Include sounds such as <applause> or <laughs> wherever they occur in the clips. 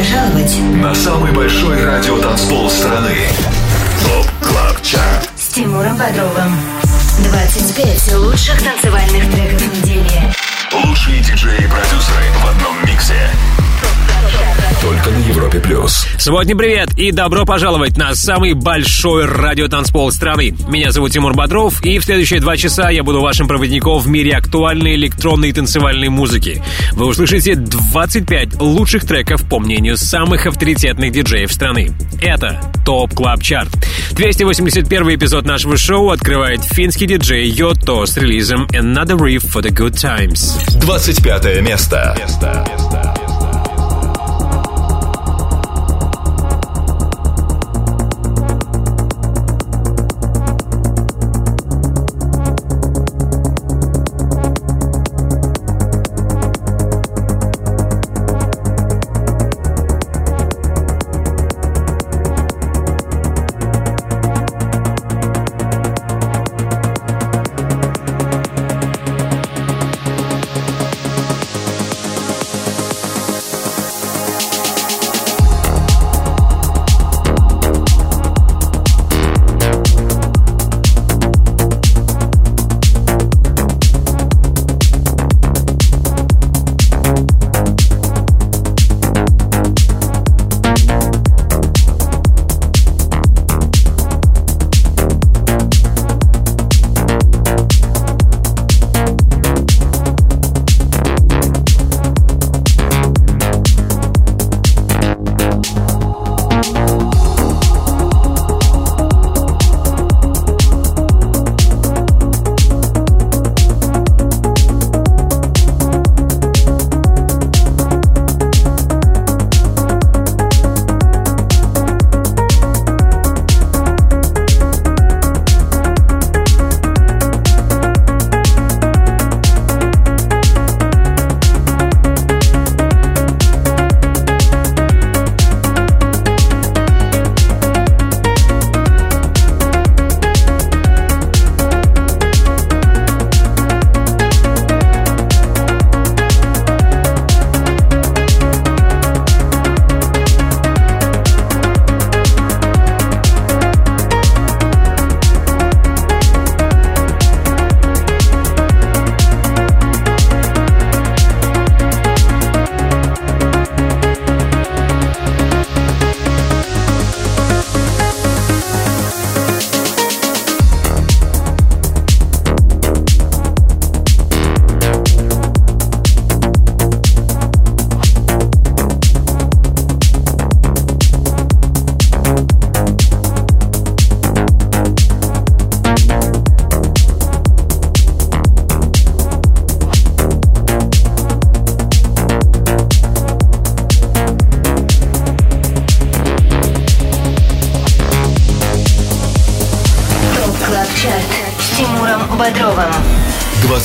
пожаловать на самый большой радиотанцпол страны. ТОП КЛАБ ЧАРТ с Тимуром Бодровым. 25 лучших танцевальных треков недели. Лучшие диджеи и продюсеры. Только на Европе плюс. Сегодня привет и добро пожаловать на самый большой радиотанцпол страны. Меня зовут Тимур Бодров, и в следующие два часа я буду вашим проводником в мире актуальной электронной и танцевальной музыки. Вы услышите 25 лучших треков по мнению самых авторитетных диджеев страны. Это Top Club Chart. 281 эпизод нашего шоу открывает финский диджей Yotto с релизом Another Riff for the Good Times. 25 место. место. Бодровым.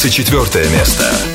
24 место.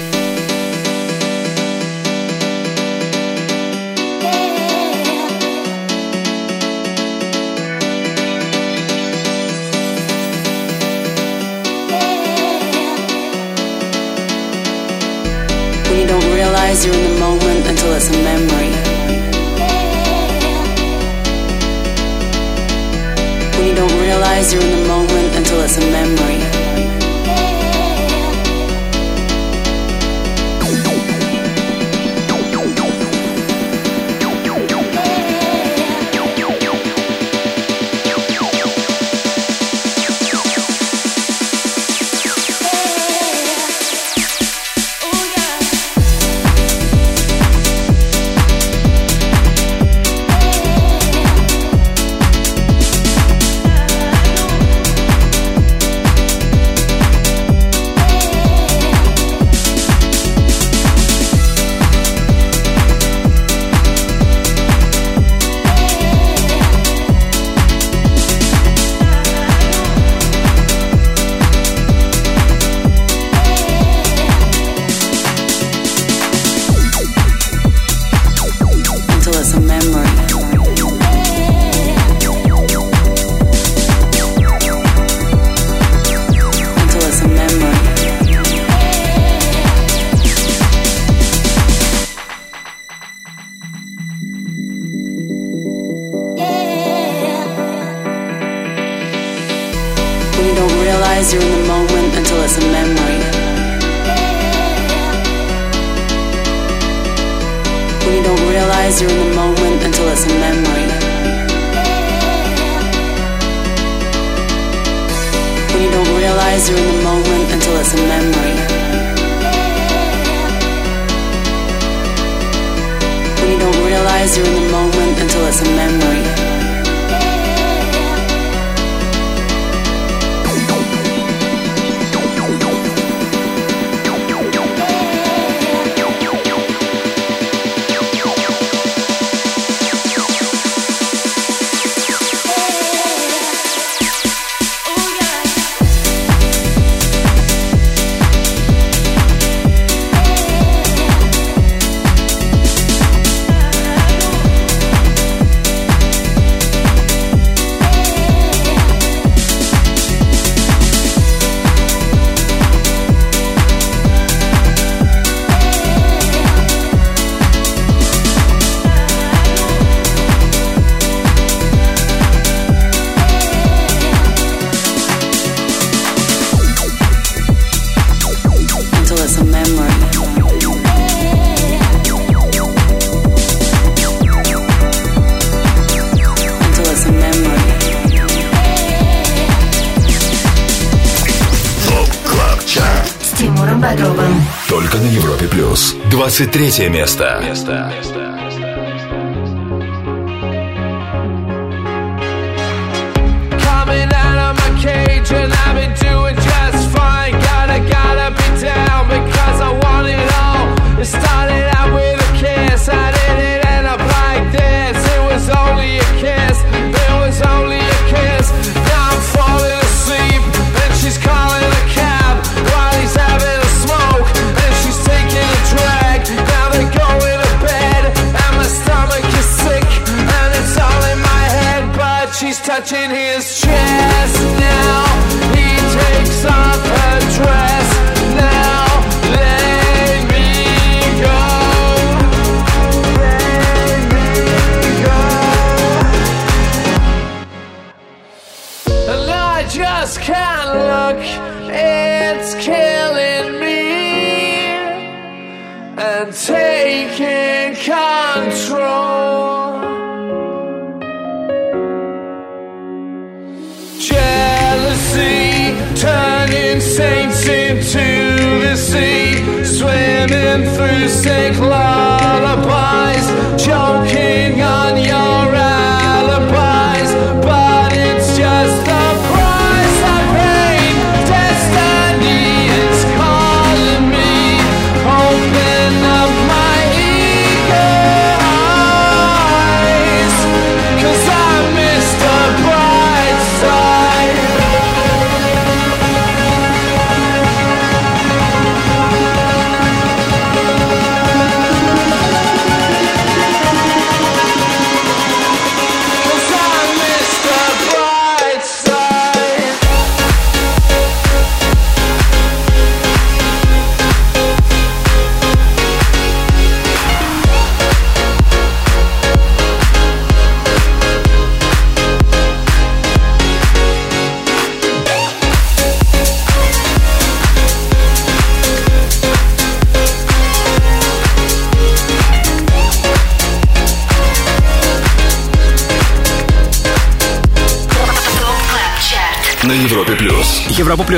23 место. место. touching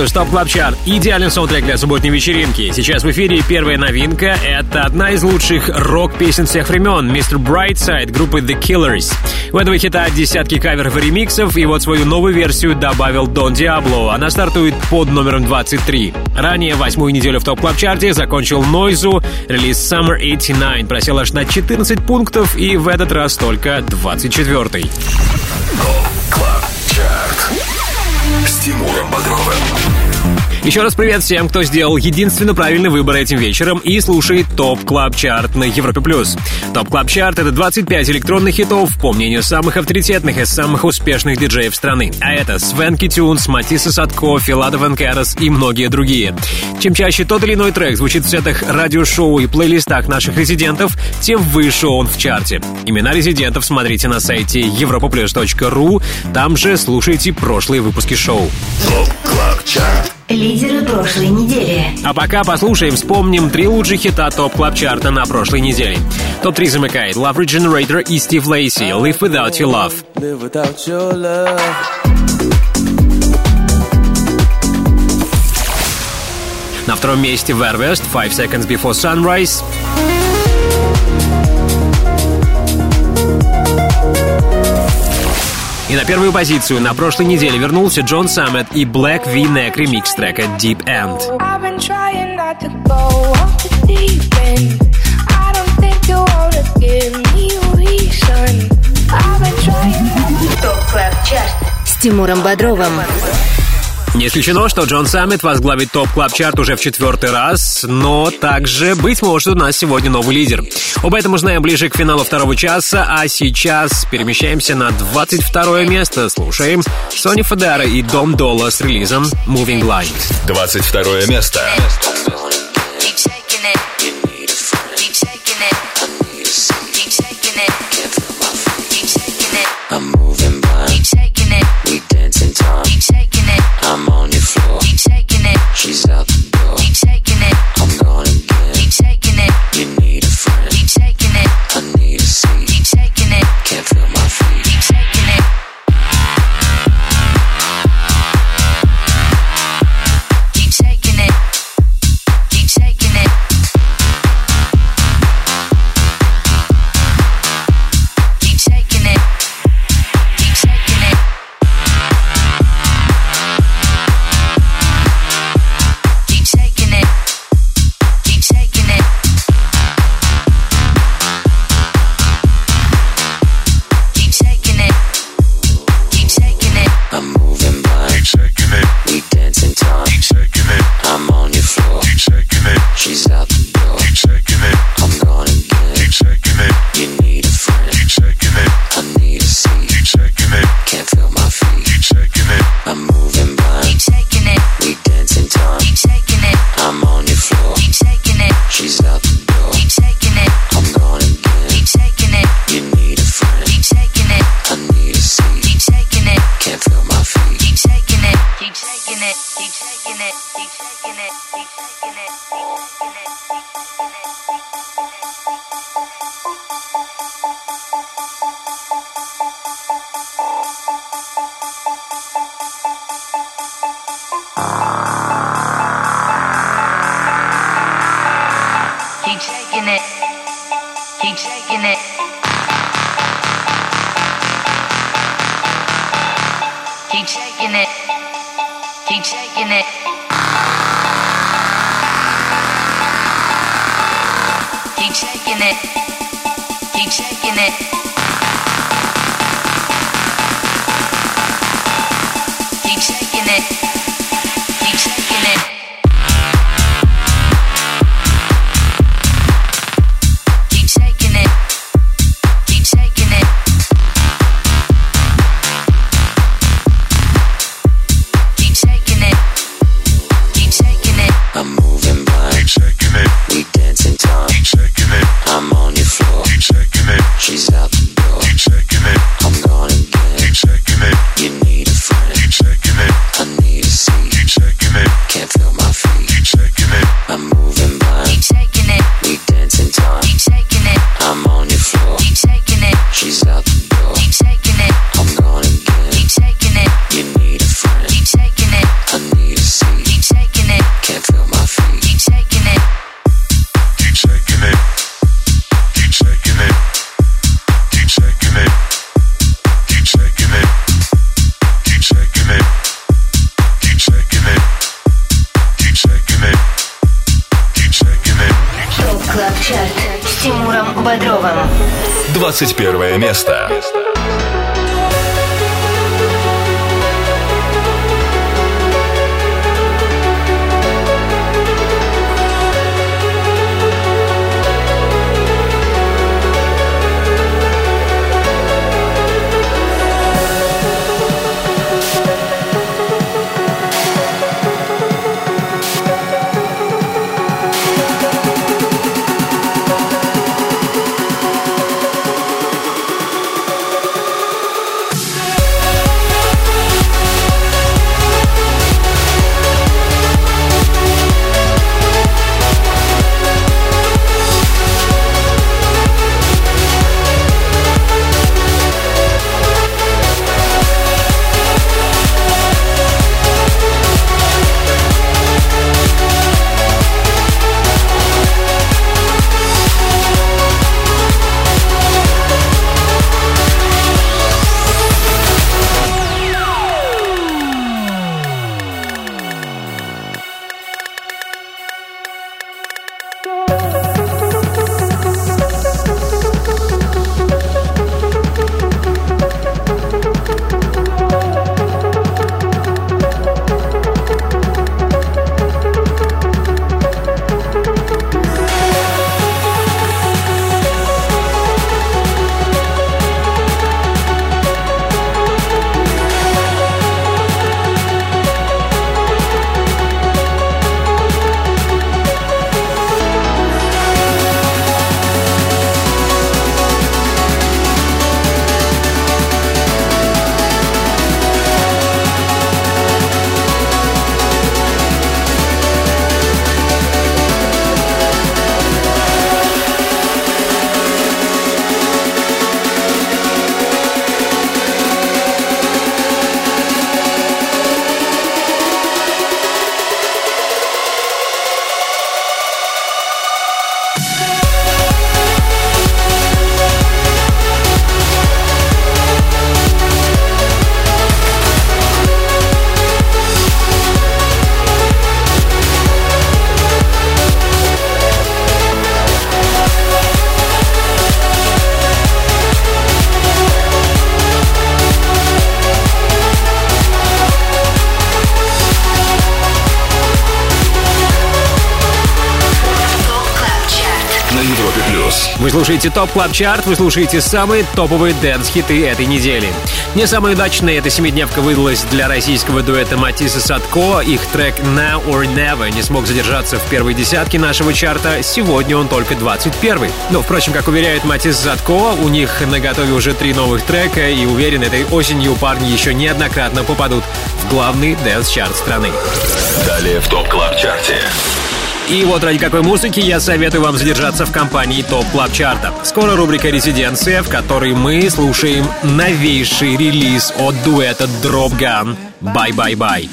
Плюс, Top Club Chart. Идеальный саундтрек для субботней вечеринки. Сейчас в эфире первая новинка. Это одна из лучших рок-песен всех времен. Mr. Brightside группы The Killers. У этого хита десятки каверов и ремиксов, и вот свою новую версию добавил Don Diablo. Она стартует под номером 23. Ранее восьмую неделю в Top Club Chart е закончил Noizu. Релиз Summer 89 просел аж на 14 пунктов, и в этот раз только 24 Club Chart. С Тимуром Бодровым. Еще раз привет всем, кто сделал единственно правильный выбор этим вечером и слушает Top Club Chart на Европе+. плюс. Top Club Chart — это 25 электронных хитов, по мнению самых авторитетных и самых успешных диджеев страны. А это Swanky Tunes, Matisse Sadko, Филада Ван и многие другие. Чем чаще тот или иной трек звучит в сетах радиошоу и плейлистах наших резидентов, тем выше он в чарте. Имена резидентов смотрите на сайте europaplus.ru, там же слушайте прошлые выпуски шоу. Top Club Chart Лидеры прошлой недели. А пока послушаем, вспомним три лучших хита Top Club Chart а на прошлой неделе. Топ-3 замыкает Love Regenerator и Steve Lacy «Live Without Your Love». На втором месте VER:WEST, Five Seconds Before Sunrise. И на первую позицию на прошлой неделе вернулся John Summit и Black V-Neck ремикс трека Deep End. С Тимуром Бодровым. Не исключено, что John Summit возглавит топ клаб чарт уже в четвертый раз, но также, быть может, у нас сегодня новый лидер. Об этом узнаем ближе к финалу второго часа, а сейчас перемещаемся на 22 место. Слушаем Sony Федера и Дом Долла с релизом Moving Lines. 22 место. I'm moving blind. Keep taking it. We dance in time. Keep taking shaking it. She's up. 21 место. Слушаете Top Club Chart, вы слушаете самые топовые дэнс-хиты этой недели. Не самой удачной эта семидневка выдалась для российского дуэта Matisse Sadko. Их трек Now or Never не смог задержаться в первой десятке нашего чарта. Сегодня он только 21 Но, впрочем, как уверяет Matisse Sadko, у них на готове уже три новых трека, и уверен, этой осенью парни еще неоднократно попадут в главный дэнс-чарт страны. Далее в Top Club Chart е. И вот ради какой музыки я советую вам задержаться в компании Top Club Chart а. Скоро рубрика «Резиденция», в которой мы слушаем новейший релиз от дуэта Dropgun «Bye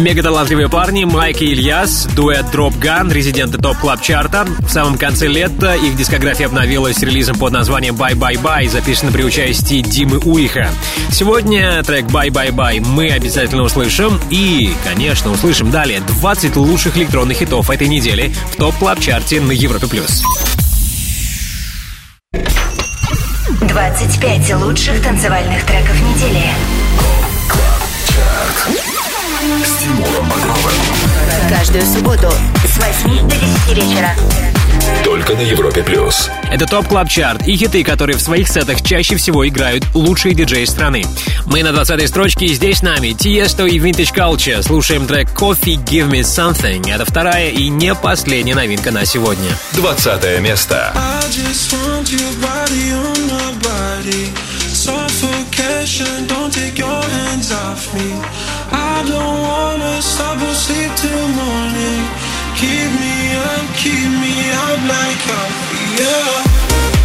Мега талантливые парни Майк и Ильяс, дуэт Dropgun, резиденты Top Club Chart а. В самом конце лета их дискография обновилась релизом под названием Bye Bye Bye, записан при участии Димы Уиха. Сегодня трек Bye Bye Bye мы обязательно услышим и, конечно, услышим далее 20 лучших электронных хитов этой недели в Top Club Chart е на Европе+. плюс. 25 лучших танцевальных треков недели. Каждую субботу с 8 до 10 вечера. Только на Европе плюс. Это Top Club Chart и хиты, которые в своих сетах чаще всего играют лучшие диджеи страны. Мы на 20-й строчке и здесь с нами Tiesto и Vintage Culture. Слушаем трек Coffee Give Me Something. Это вторая и не последняя новинка на сегодня. 20 место. I just want your body on my body. Suffocation, don't take your hands off me. I don't wanna stop or sleep till morning. Keep me up, keep me up like coffee, yeah.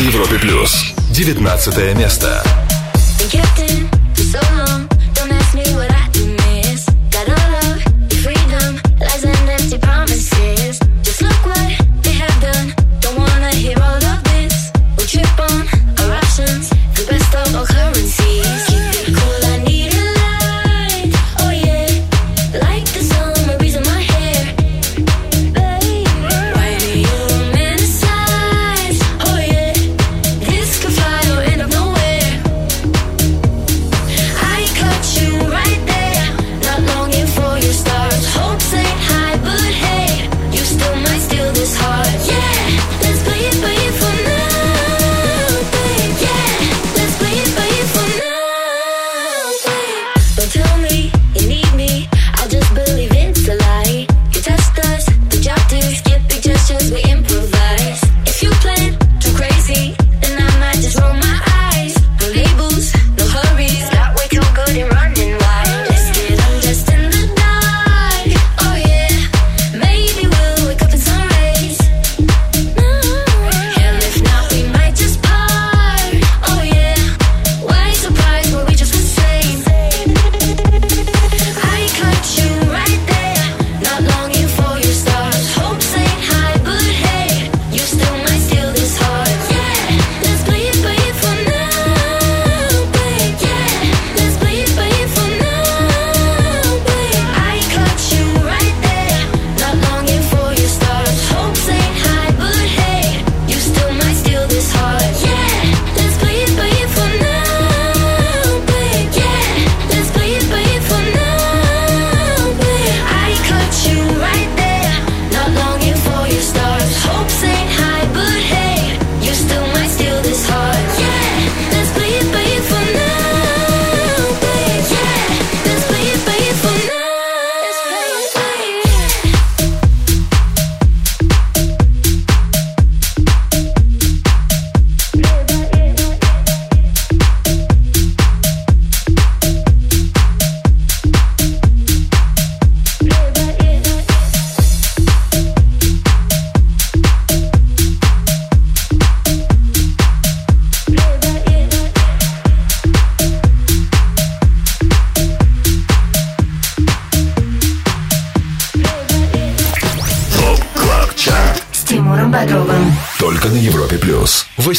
Европе плюс. 19 место.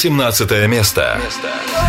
18 место. Understand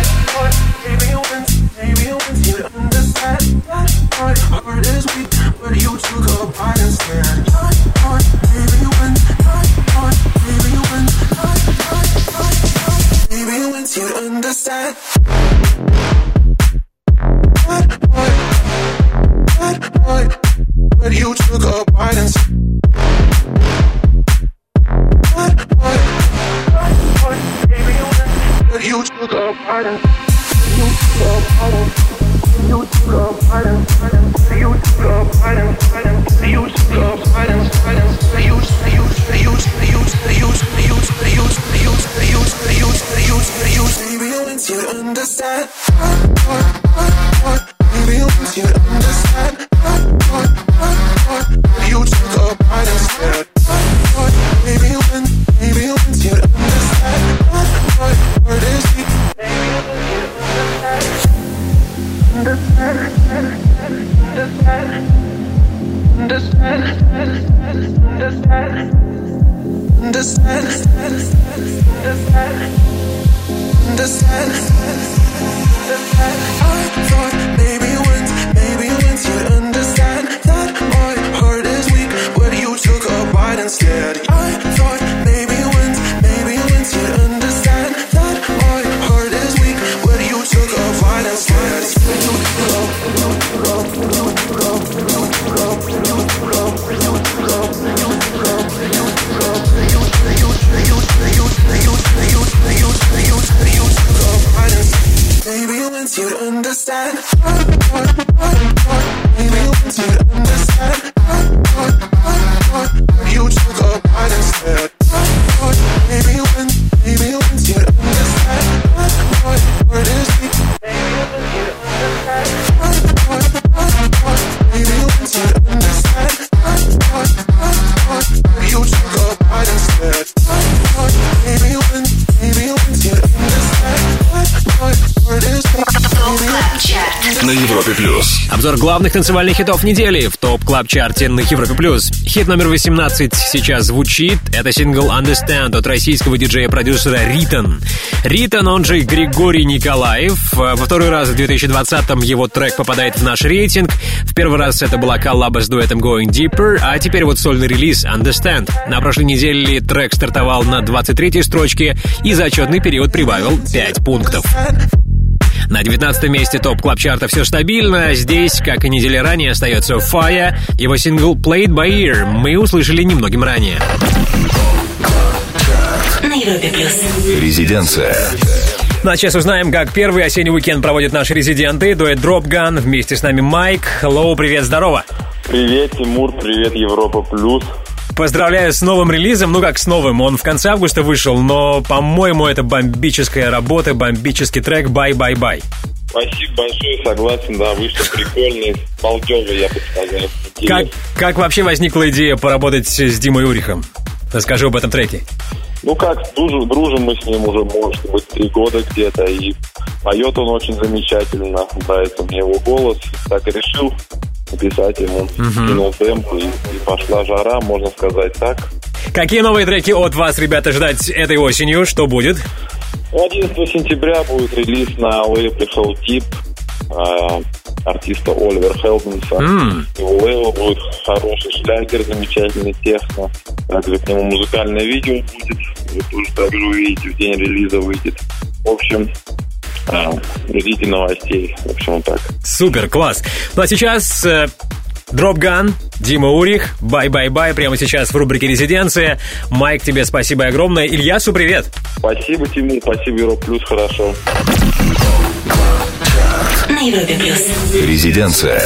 главных танцевальных хитов недели в топ клаб чарте на Европе плюс. Хит номер 18 сейчас звучит. Это сингл Understand от российского диджея-продюсера Ритон. Ритон, он же Григорий Николаев. Во второй раз в 2020-м его трек попадает в наш рейтинг. В первый раз это была коллаба с дуэтом Going Deeper, а теперь вот сольный релиз Understand. На прошлой неделе трек стартовал на 23-й строчке и за отчетный период прибавил 5 пунктов. На 19 месте топ клаб чарта все стабильно. Здесь, как и недели ранее, остается Fire. Его сингл Played by Ear мы услышали немногим ранее. На Европе плюс. Резиденция. Ну а сейчас узнаем, как первый осенний уикенд проводят наши резиденты. Дуэт Drop Gun. Вместе с нами Майк. Hello, привет, здорово. Привет, Тимур, привет, Европа Плюс. Поздравляю с новым релизом. Ну как с новым? Он в конце августа вышел, но, по-моему, это бомбическая работа, бомбический трек «Bye, bye, bye». Спасибо большое, согласен, да, вышло прикольно, балдево, я бы сказал. Как, как вообще возникла идея поработать с Димой Урихом? Расскажи об этом треке. Ну как, дружим, дружим мы с ним уже, может быть, три года где-то, и поет он очень замечательно, нравится мне его голос, так и решил написать ему, кинул темп, и, и пошла жара, можно сказать так. Какие новые треки от вас, ребята, ждать этой осенью? Что будет? 11 сентября будет релиз на лейбле Heldeep а, артиста Oliver Heldens а. И у лейбла будет хороший шлягер, замечательный техно. Также к нему музыкальное видео будет. Вы тоже также увидите, в день релиза выйдет. В общем, ждите новостей. В общем, вот так. Супер, класс. Ну а сейчас э, Dropgun, Дима Урих, Bye Bye Bye, прямо сейчас в рубрике «Резиденция». Майк, тебе спасибо огромное. Ильясу привет. Спасибо, Тимур, спасибо, Европа Плюс, хорошо. На Европе плюс. Резиденция.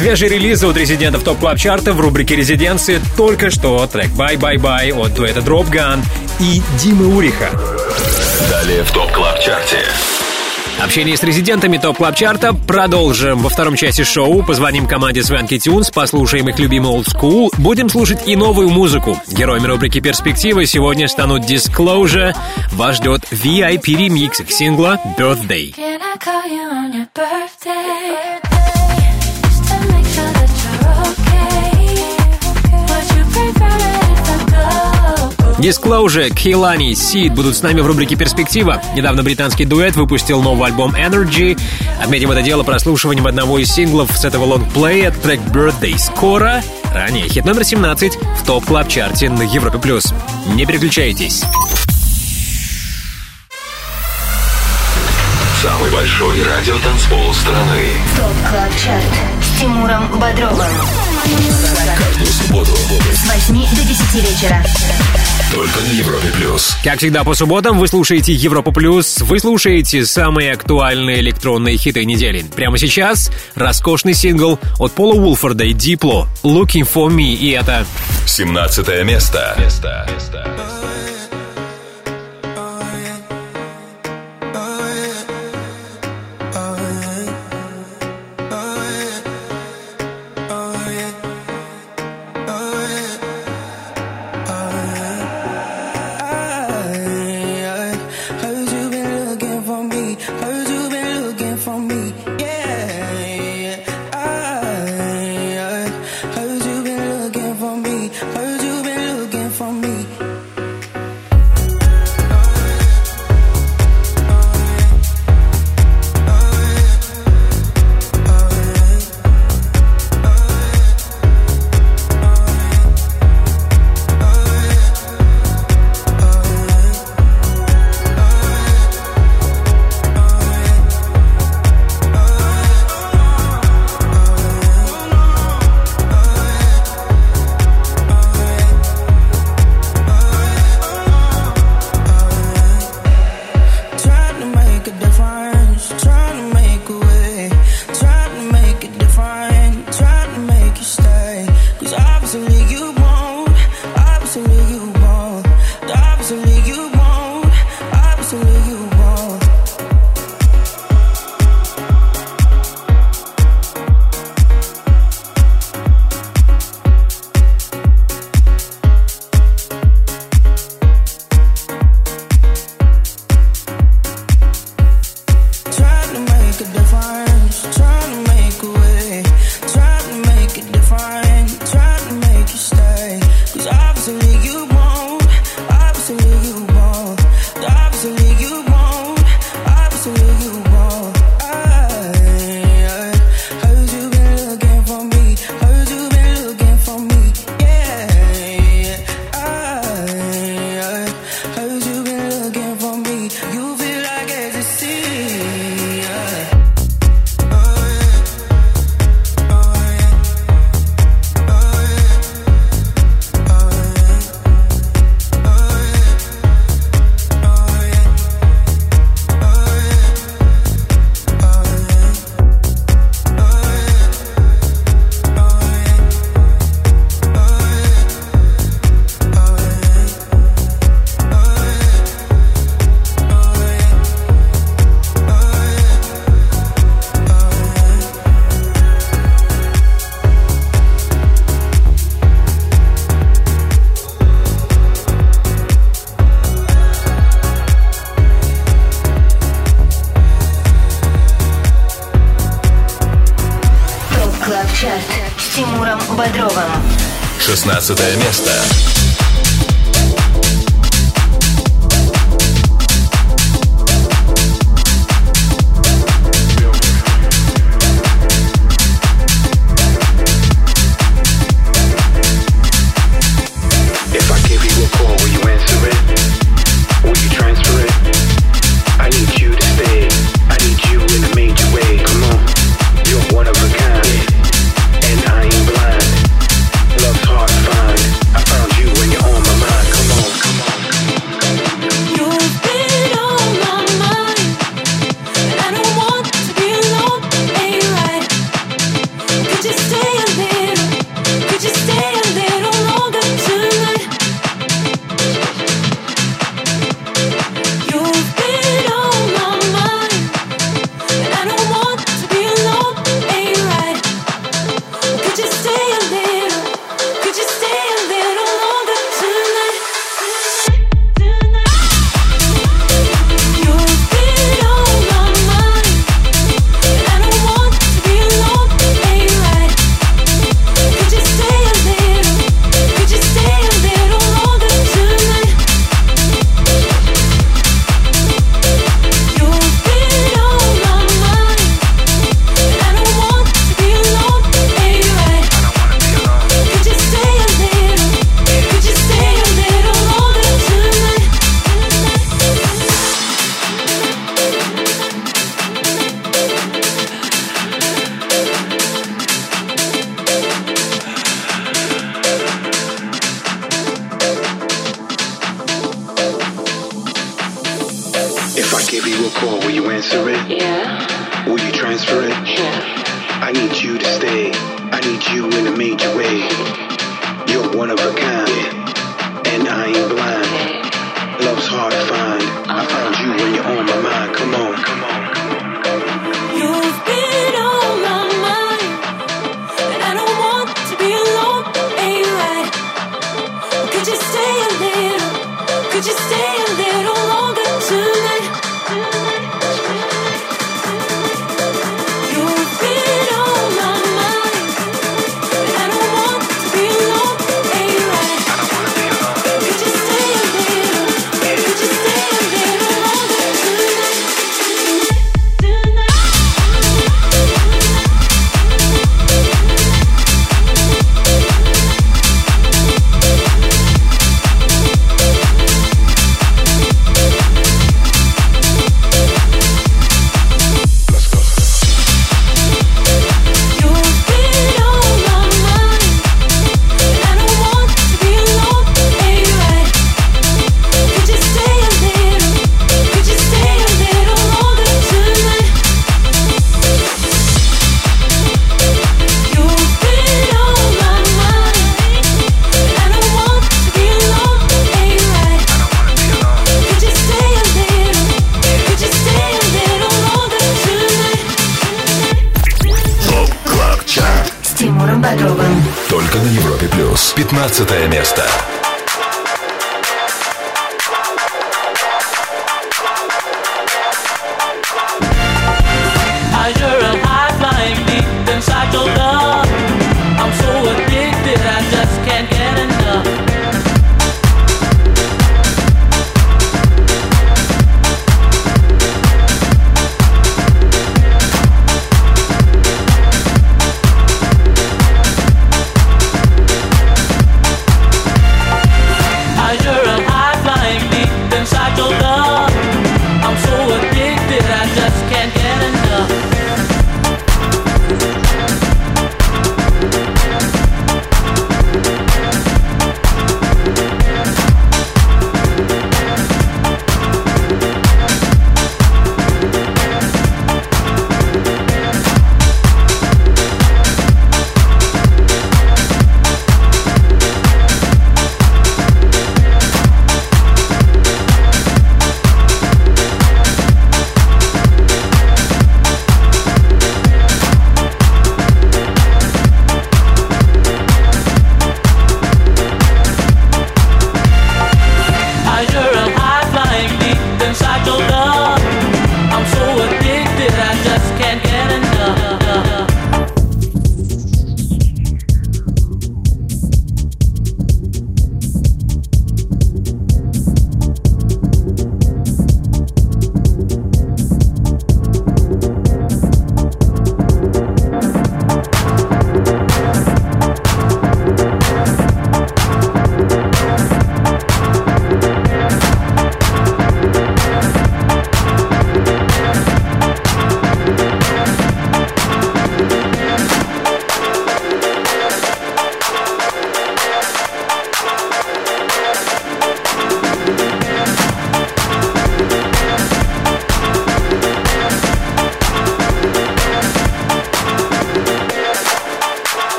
Свежие релизы от резидентов Top Club Chart а в рубрике «Резиденции» только что трек «Bye Bye Bye» от дуэта Dropgun и Димы Уриха. Далее в Top Club Chart е. Общение с резидентами Top Club Chart а продолжим. Во втором части шоу позвоним команде Swanky Tunes, послушаем их любимый Old School, будем слушать и новую музыку. Героями рубрики «Перспективы» сегодня станут Disclosure. Вас ждет VIP ремикс их сингла «Birthday». Can I call you on your birthday? Disclosure, Kehlani, Seed будут с нами в рубрике «Перспектива». Недавно британский дуэт выпустил новый альбом Energy. Отметим это дело прослушиванием одного из синглов с этого лонгплея, трек Birthday. Скоро, ранее хит номер 17 в топ клаб чарте на Европе+. плюс. Не переключайтесь. Самый большой радиотанцпол страны. ТОП КЛАБ ЧАРТ с Тимуром Бодровым. Каждую субботу С 8 до 10 вечера. только на Европе плюс. Как всегда по субботам вы слушаете Европа Плюс, вы слушаете самые актуальные электронные хиты недели. Прямо сейчас роскошный сингл от Пола Уолфорда и Дипло «Looking for Me» и это 17 место. место. Heard call, will you answer it? Yeah. Will you transfer it? Yeah. I need you to stay. I need you in a major way. You're one of us.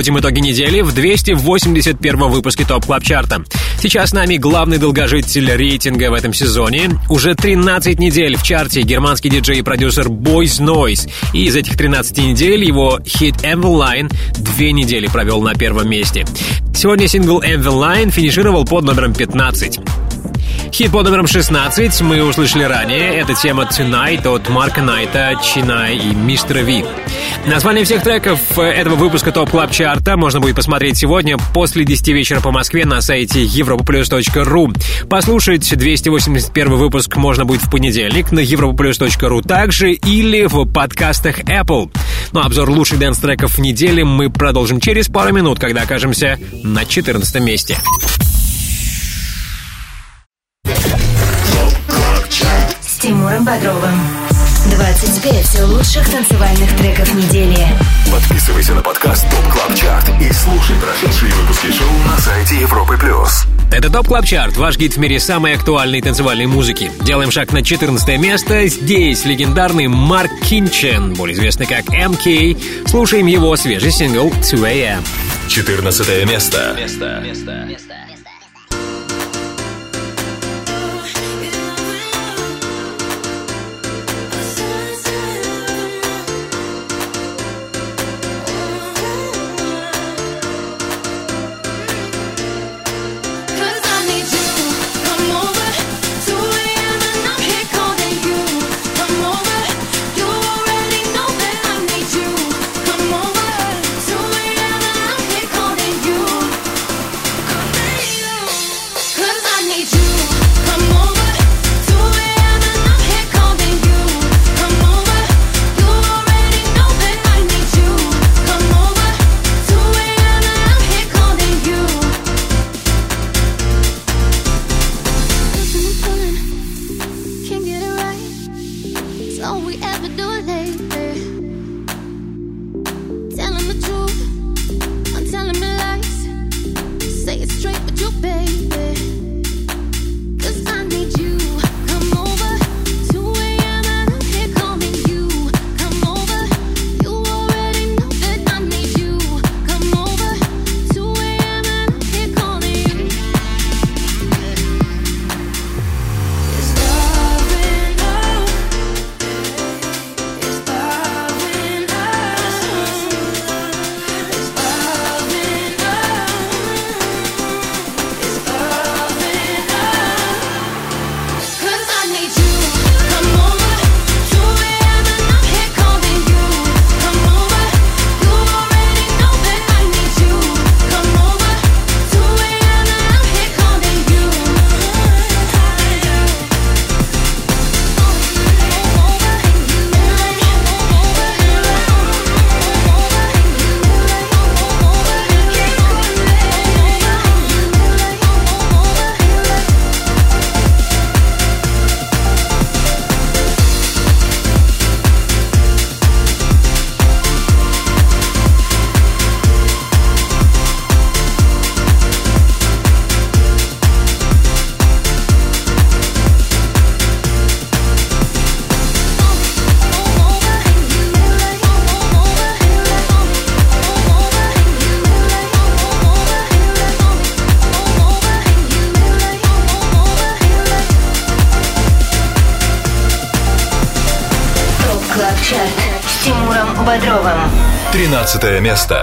Подводим итоги недели в 281 выпуске Top Club Chart а. Сейчас с нами главный долгожитель рейтинга в этом сезоне. Уже 13 недель в чарте германский диджей и продюсер Boys Noize. И из этих 13 недель его хит Mvinline две недели провел на первом месте. Сегодня сингл Mvinline финишировал под номером 15. Хит под номером 16 мы услышали ранее. Это тема Tonight от Марка Найта, Shingai и Мистера V. Название всех треков этого выпуска Top Club Chart а можно будет посмотреть сегодня после 10 вечера по Москве на сайте europaplus.ru. Послушать 281 выпуск можно будет в понедельник на europaplus.ru также или в подкастах Apple. Но обзор лучших дэнс-треков недели мы продолжим через пару минут, когда окажемся на 14 месте. Бодровым. 25 лучших танцевальных треков недели. Подписывайся на подкаст Top Club Chart и слушай прошедшие выпуски шоу на сайте Европы плюс. Это Top Club Chart, ваш гид в мире самой актуальной танцевальной музыки. Делаем шаг на 14 место. Здесь легендарный Марк Кинчен, более известный как MK. Слушаем его свежий сингл 2AM. 14 место. Cause 13 место.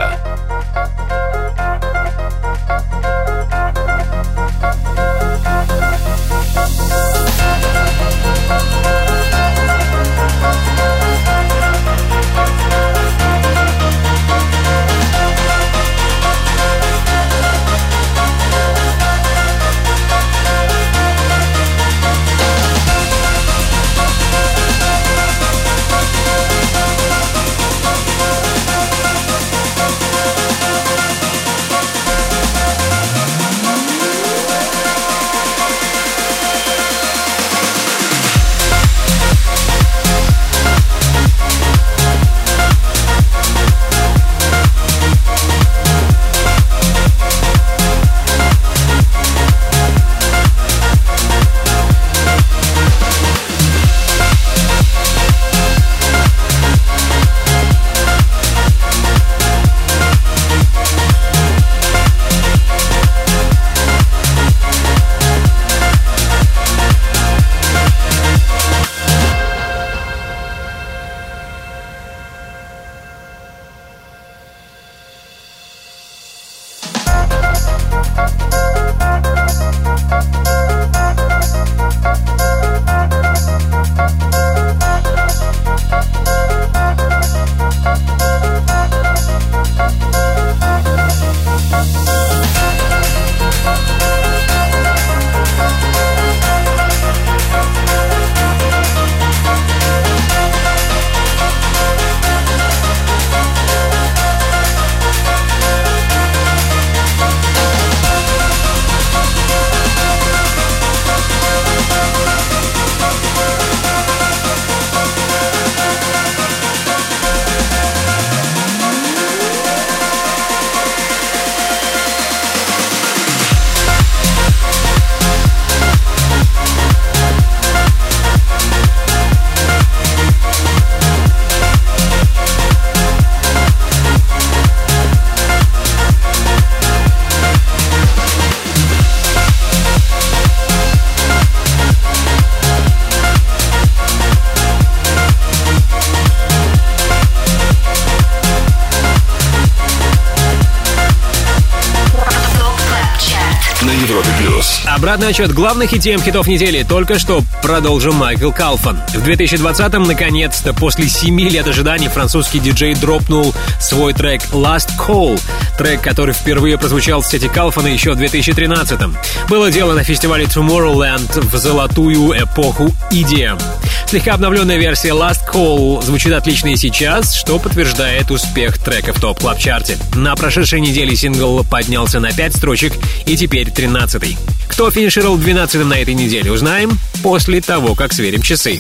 Обратный отчет главных и тем хитов недели только что продолжил Майкл Калфан. В 2020-м, наконец-то, после семи лет ожиданий, французский диджей дропнул свой трек Last Call, трек, который впервые прозвучал в сети Калфана еще в 2013-м. Было дело на фестивале Tomorrowland в золотую эпоху EDM. Слегка обновленная версия Last Call звучит отлично и сейчас, что подтверждает успех трека в топ клаб чарте На прошедшей неделе сингл поднялся на 5 строчек и теперь 13-й. Кто финишировал 12-м на этой неделе, узнаем после того, как сверим часы.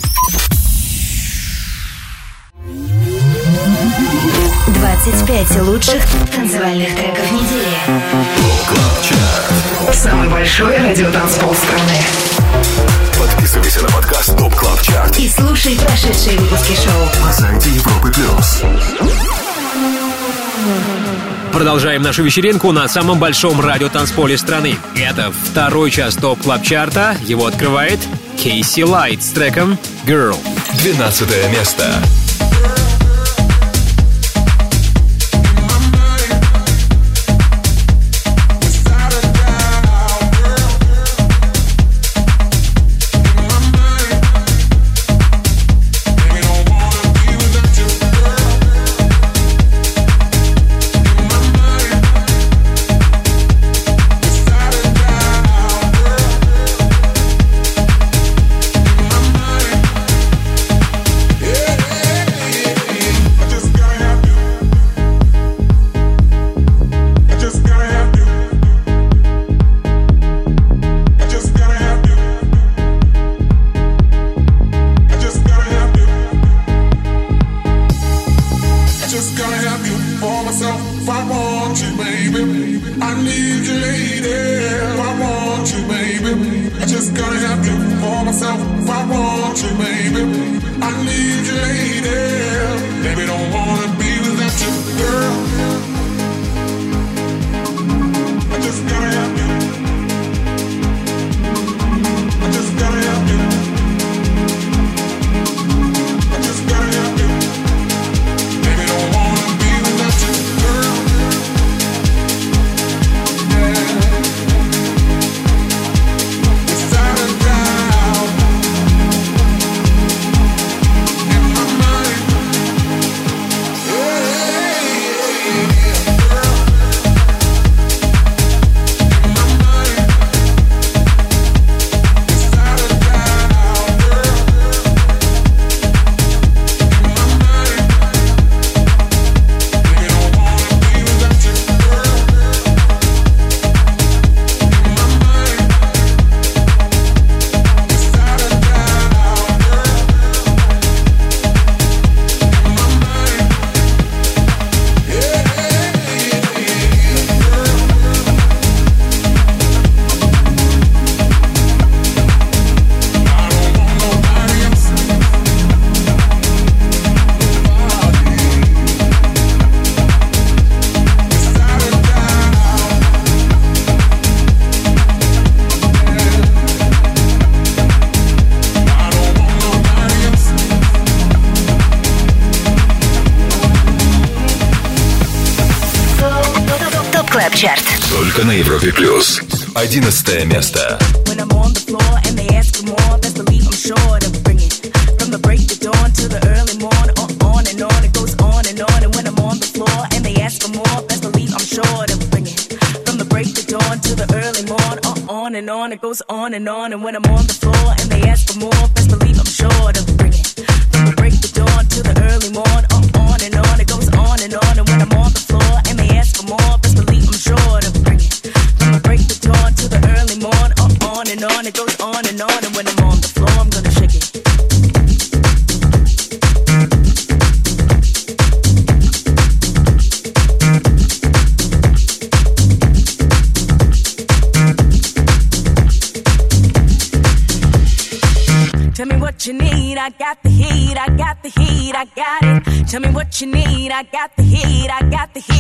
25 лучших танцевальных треков недели. Самый большой радиотанцпол страны. Подписывайся на подкаст Top Club Chart И слушай прошедшие выпуски шоу. на сайте Европы Плюс. Продолжаем нашу вечеринку на самом большом радиотанцполе страны. Это второй час топ клаб чарта Его открывает Кейси Лайт с треком Girl. 12 место. The early morn, on, uh, on and on, it goes on and on. And when I'm on the floor and they ask for more, best believe I'm sure to bring it. From the break of dawn to the early morn, uh, and it goes on and on. And when I'm on the floor, I'm gonna shake it. Tell me what you need, I got the heat, I got the heat, I got it. Tell me what you need, I got the heat, I got the heat,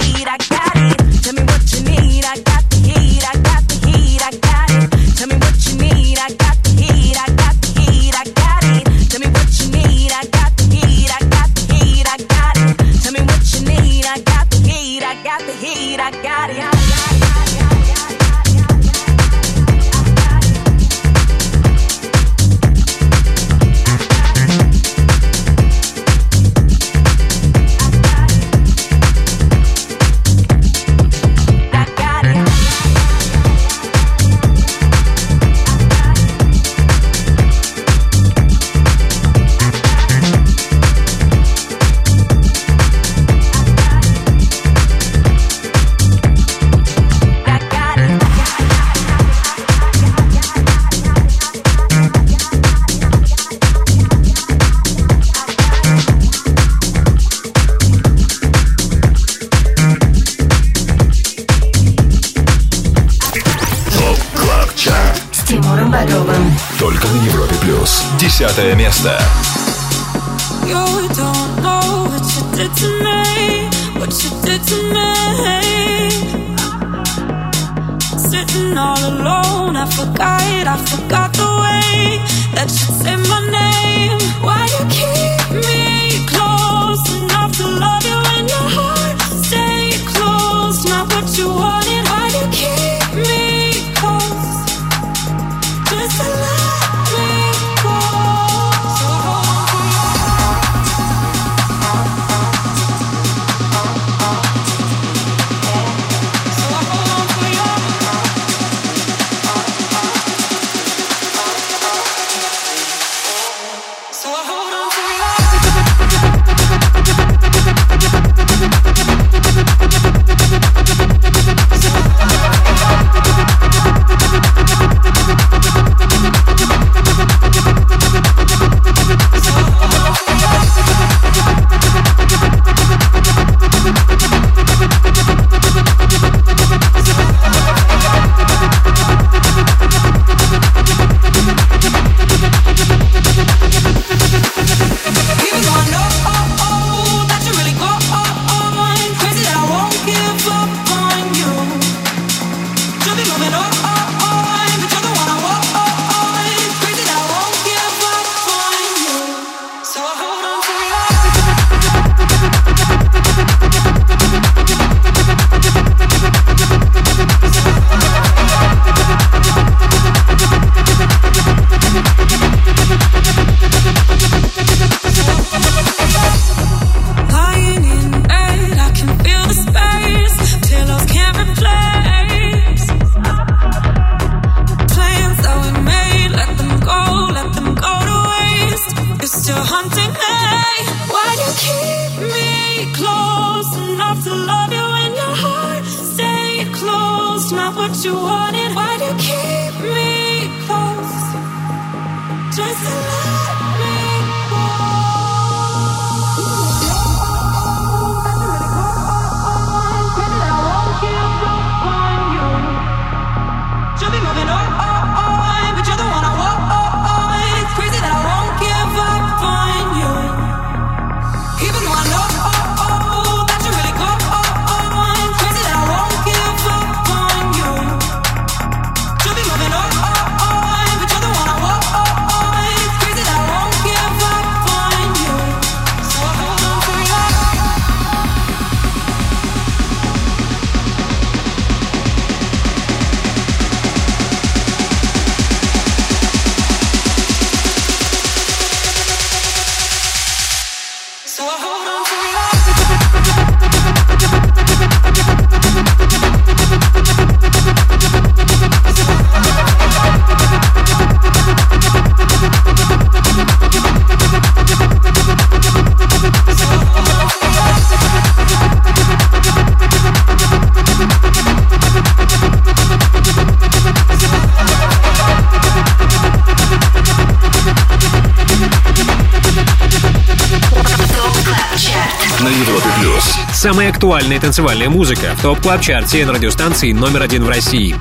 танцевальная музыка в Top Club Chart е на радиостанции номер один в России.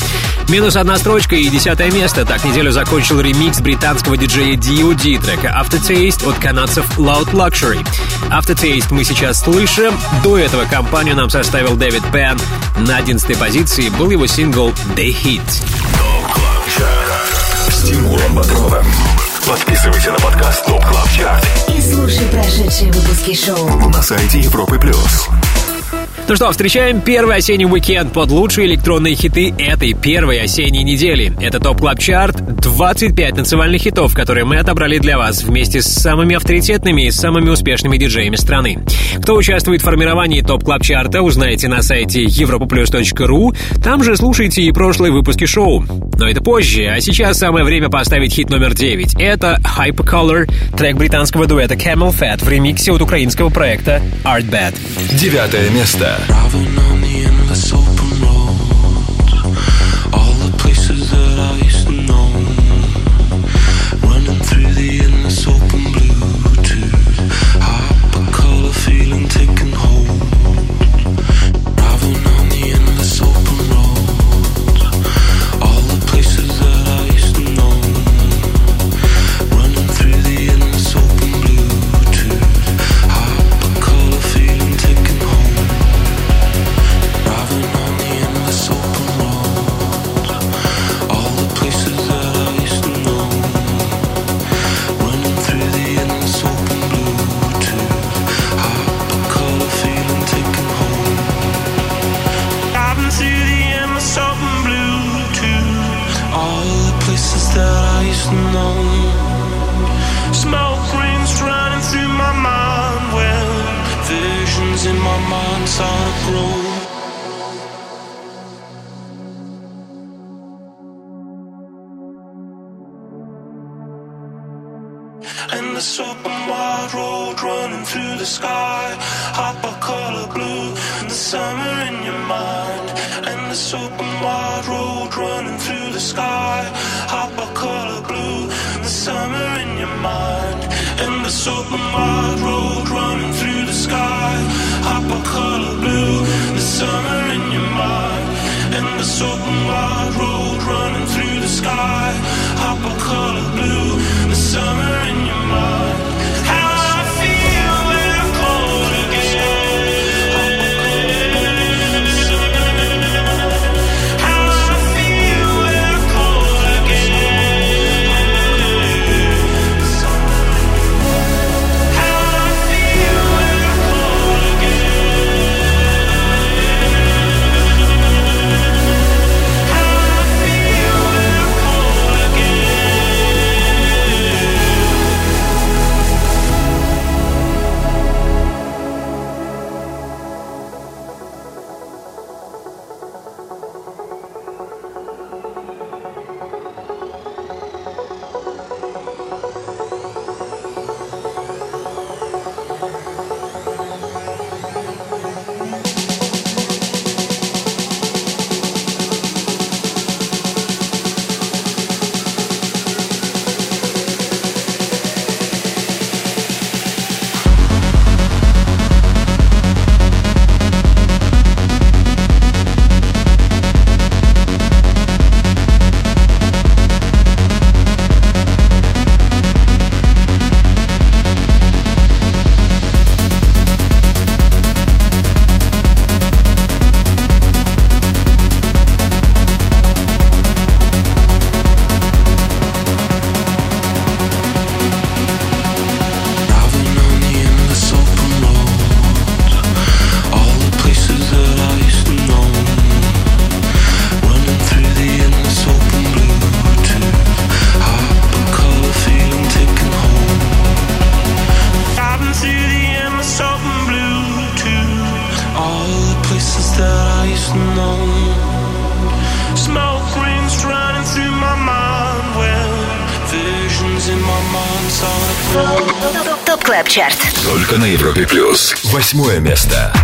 Минус одна строчка и десятое место. Так неделю закончил ремикс британского диджея D.O.D. трека Aftertaste от канадцев Loud Luxury. Aftertaste мы сейчас слышим. До этого компанию нам составил Дэвид Пенн. На одиннадцатой позиции был его сингл The Hit. С Тимуром Бодровым. Подписывайся на подкаст Top Club Chart И слушай прошедшие выпуски шоу. на сайте Европы плюс. Ну что, встречаем первый осенний уикенд под лучшие электронные хиты этой первой осенней недели. Это Top Club Chart, 25 танцевальных хитов, которые мы отобрали для вас вместе с самыми авторитетными и самыми успешными диджеями страны. Кто участвует в формировании Top Club Chart а, узнаете на сайте europoplus.ru. Там же слушайте и прошлые выпуски шоу. Но это позже, а сейчас самое время поставить хит номер 9. Это Hypercolour, трек британского дуэта Camel Fat в ремиксе от украинского проекта Art Bad. Девятое место. Driving on the endless open Восьмое место.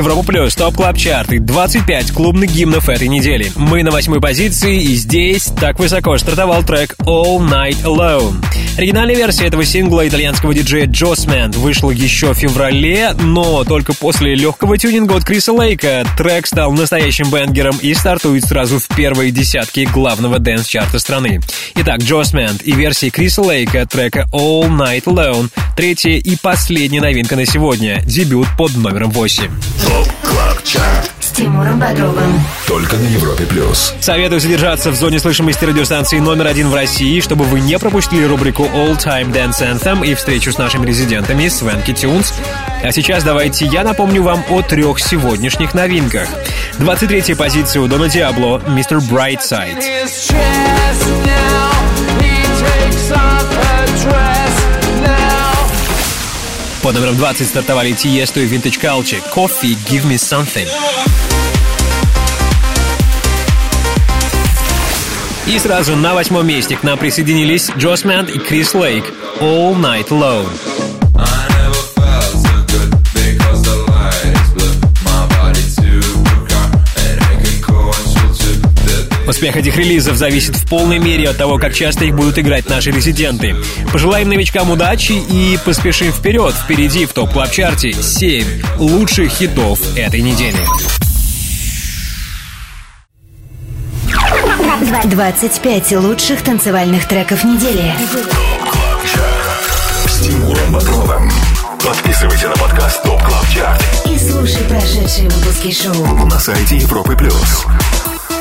Европа Плюс, Top Club Chart и 25 клубных гимнов этой недели. Мы на восьмой позиции, и здесь так высоко стартовал трек All Night Alone. Оригинальная версия этого сингла итальянского диджея Джосмен вышла еще в феврале, но только после легкого тюнинга от Криса Лейка трек стал настоящим banger ом и стартует сразу в первой десятке главного dance -чарта страны. Итак, Джосмен и версии Криса Лейка трека All Night Alone, третья и последняя новинка на сегодня, дебют под номером 8. ТОП КЛАБ ЧАРТ. С Тимуром Бодровым. Только на Европе плюс. Советую задержаться в зоне слышимости радиостанции номер один в России, чтобы вы не пропустили рубрику All Time Dance Anthem и встречу с нашими резидентами Свенки Тюнс. А сейчас давайте я напомню вам о трех сегодняшних новинках. 23-я позиция у Дона Диабло, Мистер Brightside. Под номером 20 стартовали Тиесто и Vintage Culture, Coffee, Give Me Something. И сразу на восьмом месте к нам присоединились Джосман и Крис Лейк, All Night Low. Успех этих релизов зависит в полной мере от того, как часто их будут играть наши резиденты. Пожелаем новичкам удачи и поспешим вперед. Впереди в топ клаб чарте 7 лучших хитов этой недели. 25 лучших танцевальных треков недели. КЛАБ ЧАРТ. С Тимуром Бодровым. Подписывайся на подкаст ТОП КЛАБ ЧАРТ И слушай прошедшие выпуски шоу. на сайте Европы плюс.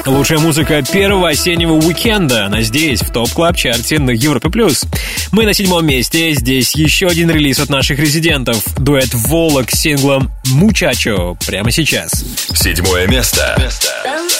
Лучшая музыка первого осеннего уикенда. Она здесь, в топ клаб чарте на Европе+. плюс. Мы на седьмом месте. Здесь еще один релиз от наших резидентов. Дуэт Волок с синглом «Мучачо» прямо сейчас. Седьмое место. Danza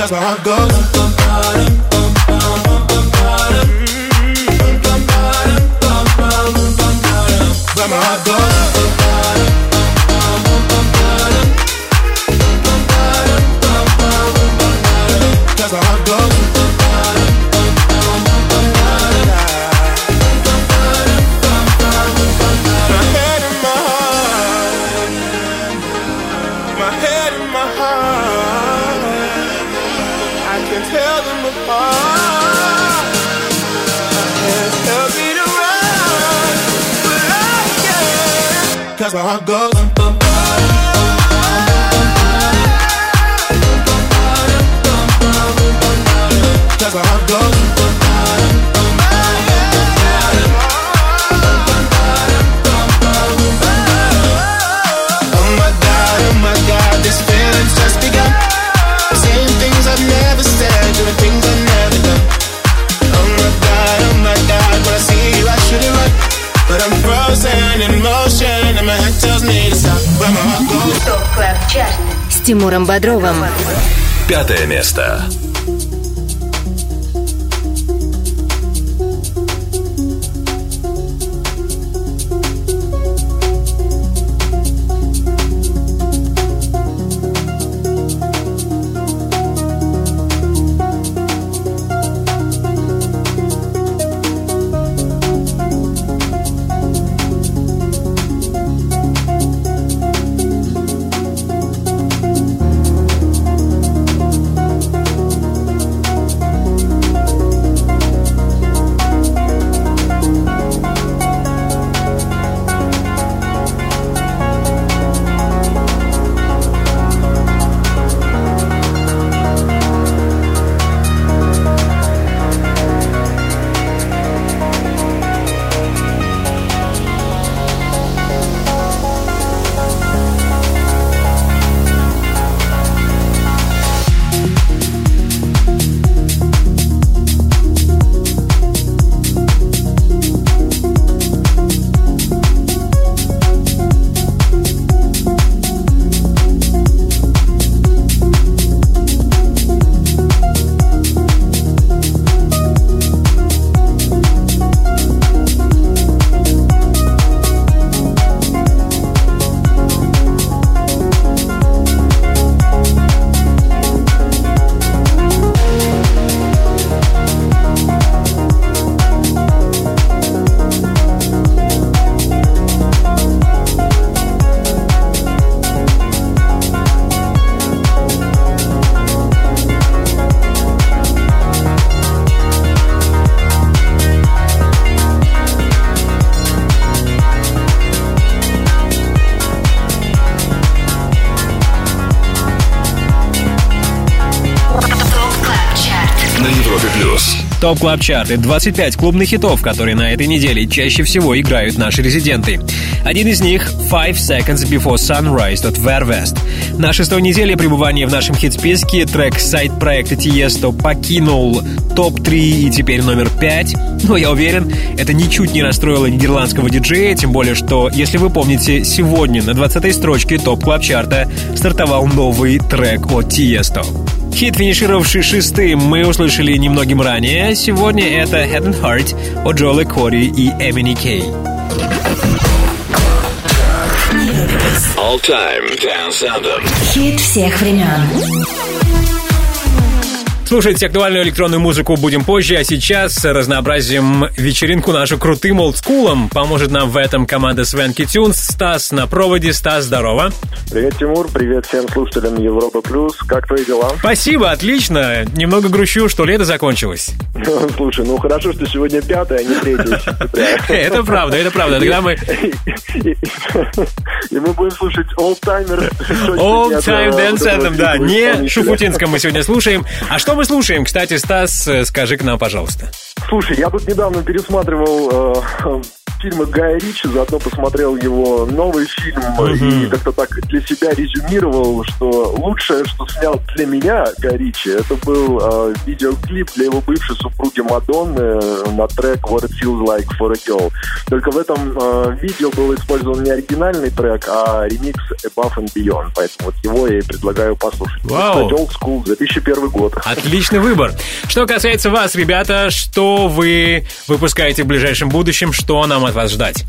Cause my heart goes. Goes. Тимуром Бодровым. Пятое место. Top Club Chart и 25 клубных хитов, которые на этой неделе чаще всего играют наши резиденты. Один из них — Five Seconds Before Sunrise от VER:WEST. На шестой неделе пребывания в нашем хит-списке трек side -проекта Tiesto покинул топ-3 и теперь номер 5. Но я уверен, это ничуть не расстроило нидерландского диджея, тем более, что, если вы помните, сегодня на 20-й строчке Top Club Chart а стартовал новый трек от Tiesto. Хит, финишировавший шестым, мы услышали немногим ранее. Сегодня это Head and Heart от Джола Кори и Эмини Кей. All Time Dance Anthem. Хит всех времен. Слушать актуальную электронную музыку будем позже, а сейчас разнообразим вечеринку нашу крутым олдскулом. Поможет нам в этом команда Свенки Тюнс. Стас на проводе. Стас, здорово. Привет, Тимур, привет всем слушателям Европа Плюс. Как твои дела? Спасибо, отлично. Немного грущу, что лето закончилось. <laughs> Слушай, ну хорошо, что сегодня 5, а не 3 сентября. <laughs> Это правда, это правда. Тогда мы... И мы будем слушать Old Timer. Old Time Dance Anthem, да. Не Шуфутинском мы сегодня слушаем. А что мы слушаем? Кстати, Стас, э, скажи к нам, пожалуйста. Слушай, я тут недавно пересматривал э, фильмы Гая Ричи, заодно посмотрел его новый фильм и как-то так для себя резюмировал, что лучшее, что снял для меня Гай Ричи, это был э, видеоклип для его бывшей супруги Мадонны на трек What It Feels Like for a Girl. Только в этом э, видео был использован не оригинальный трек, а ремикс Above and Beyond. Поэтому вот его я и предлагаю послушать. Вау. Кстати, Old School, 2001 год. Отличный выбор. Что касается вас, ребята, что вы выпускаете в ближайшем будущем, что нам от вас ждать?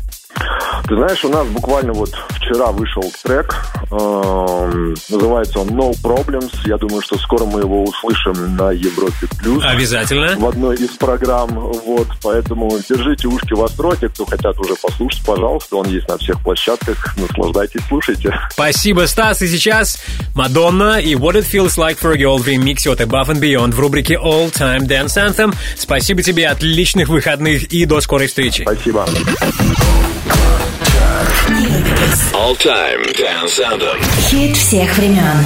Ты знаешь, у нас буквально вот вчера вышел трек, эм, называется он No Problems. Я думаю, что скоро мы его услышим на Европе Плюс. Обязательно. В одной из программ, вот, поэтому держите ушки востро, те, кто хотят уже послушать, пожалуйста, он есть на всех площадках, наслаждайтесь, слушайте. Спасибо, Стас. И сейчас Мадонна и What It Feels Like for a Girl в ремиксе от Above and Beyond в рубрике All Time Dance Anthem. Спасибо тебе, отличных выходных и до скорой встречи. Спасибо. All Time Dance Anthem. Хит всех времен.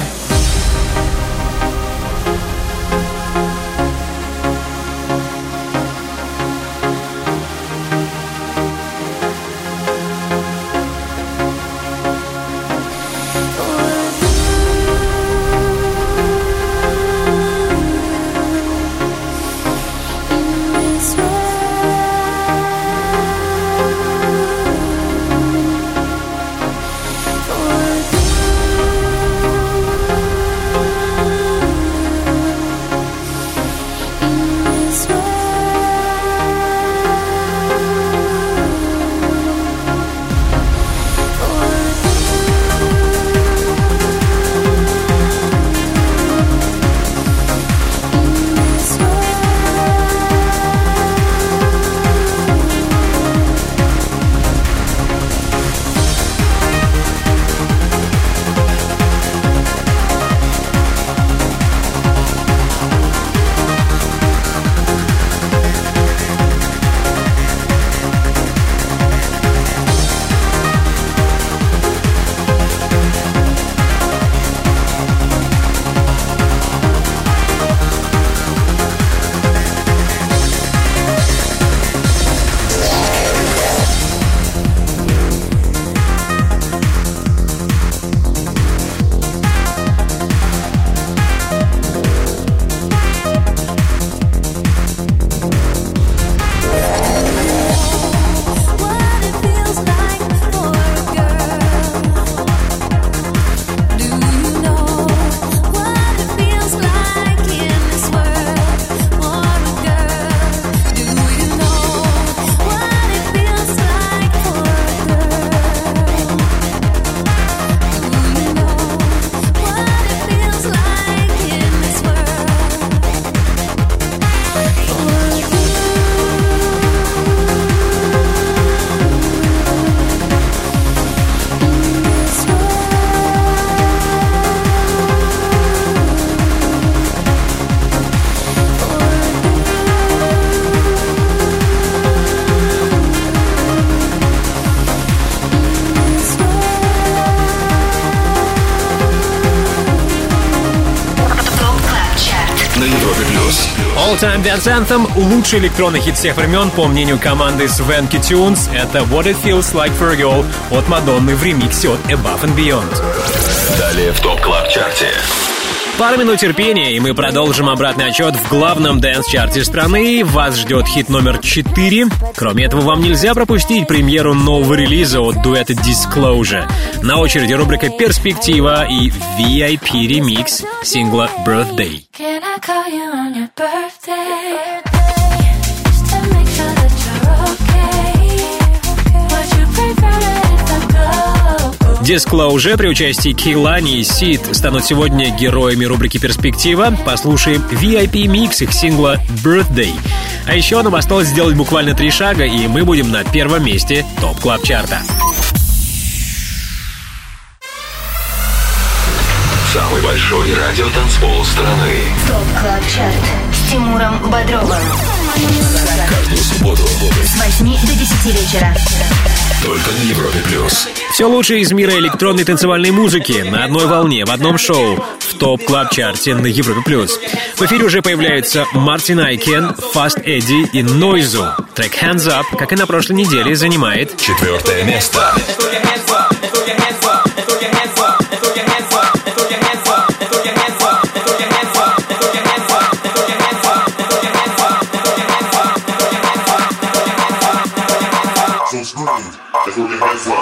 Dance Anthem — лучший электронный хит всех времен, по мнению команды Swanky Tunes. Это What It Feels Like for a Girl от Мадонны в ремиксе от Above and Beyond. Далее в Top Club Chart е. Пару минут терпения, и мы продолжим обратный отсчет в главном dance -чарте страны. Вас ждет хит номер 4. Кроме этого, вам нельзя пропустить премьеру нового релиза от дуэта Disclosure. На очереди рубрика «Перспектива» и VIP-ремикс сингла «Birthday». Can I call you on your birthday? Go? Disclosure при участии Кейлани и Сид станут сегодня героями рубрики «Перспектива». Послушаем VIP-микс их сингла «Birthday». А еще нам осталось сделать буквально три шага, и мы будем на первом месте Top Club Chart а. Большой радиотанцпол страны. ТОП Клаб Чарт с Тимуром Бодровым. Каждую субботу С 8 до 10 вечера. только на Европе плюс. Все лучшее из мира электронной танцевальной музыки на одной волне, в одном шоу в Top Club Chart е на Европе+. плюс. В эфире уже появляются Мартин Айкин, Fast Eddie и Нойзу. Трек Hands Up, как и на прошлой неделе, занимает Четвертое место. На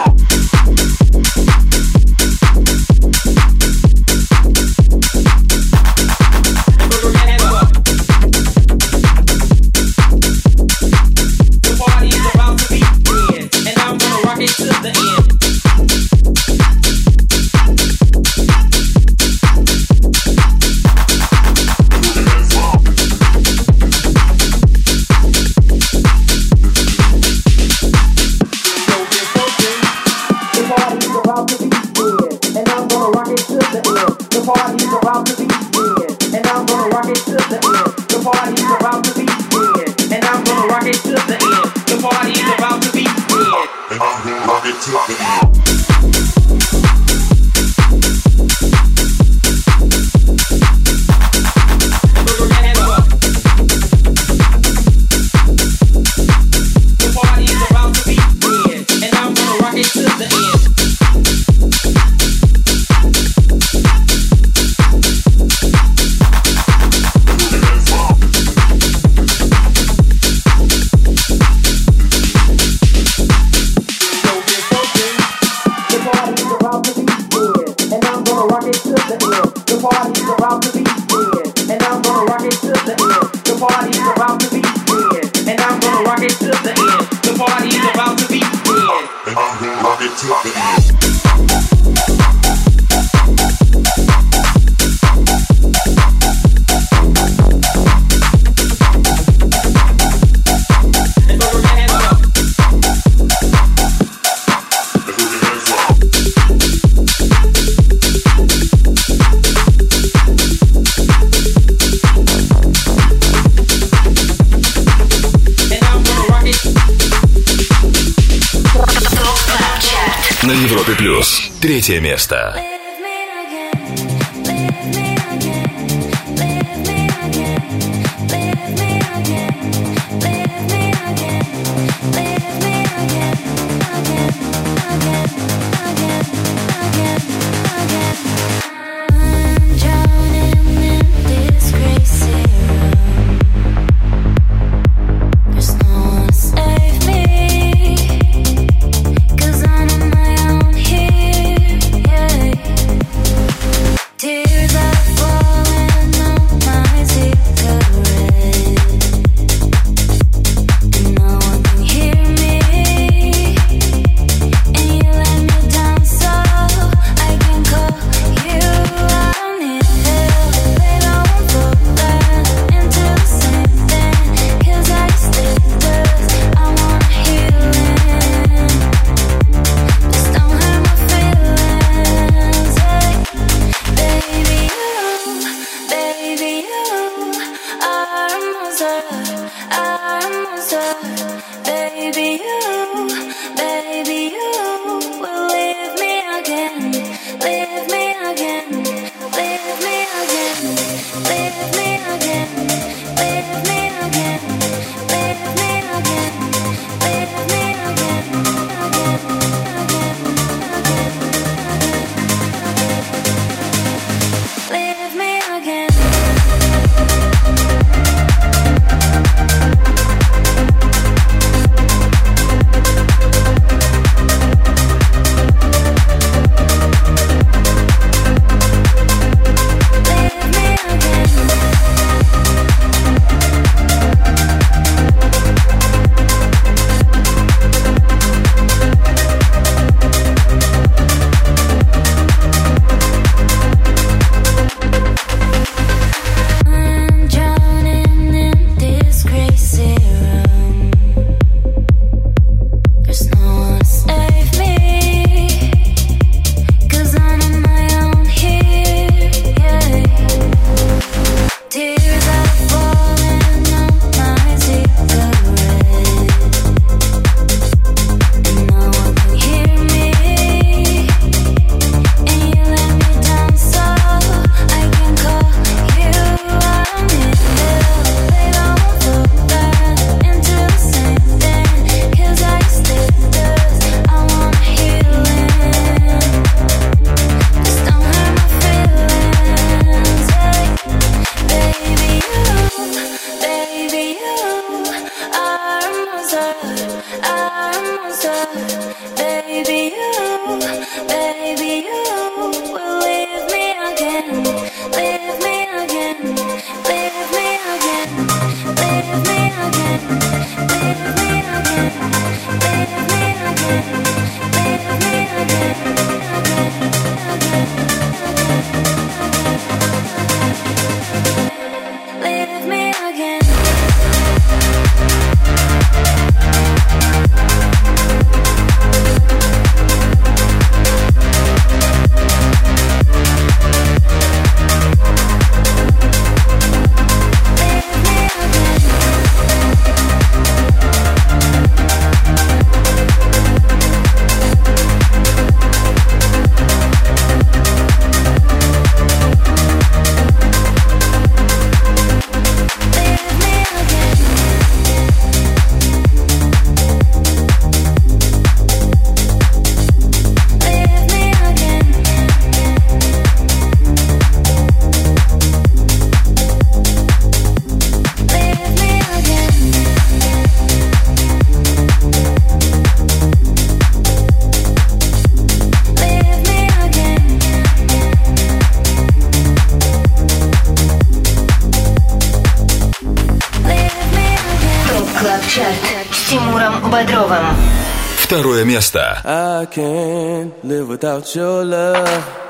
место. I can't live without your love.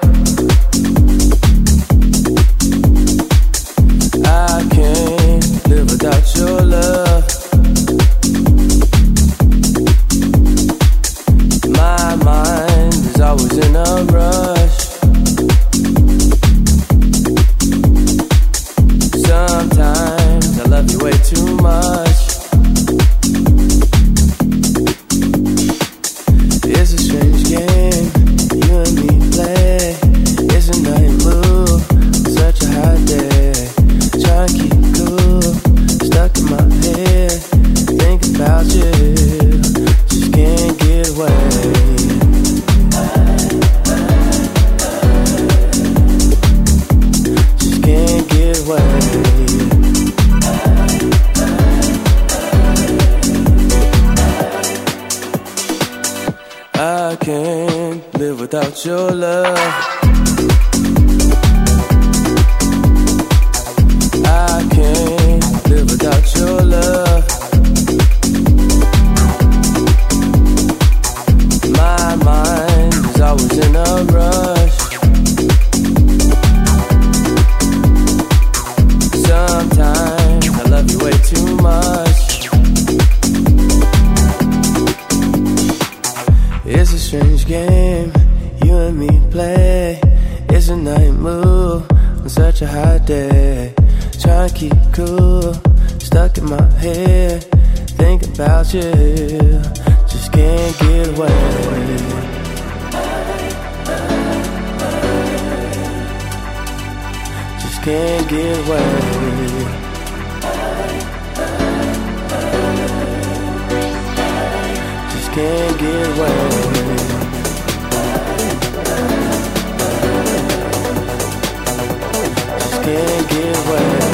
can't get away. Just can't get away. Just can't get away.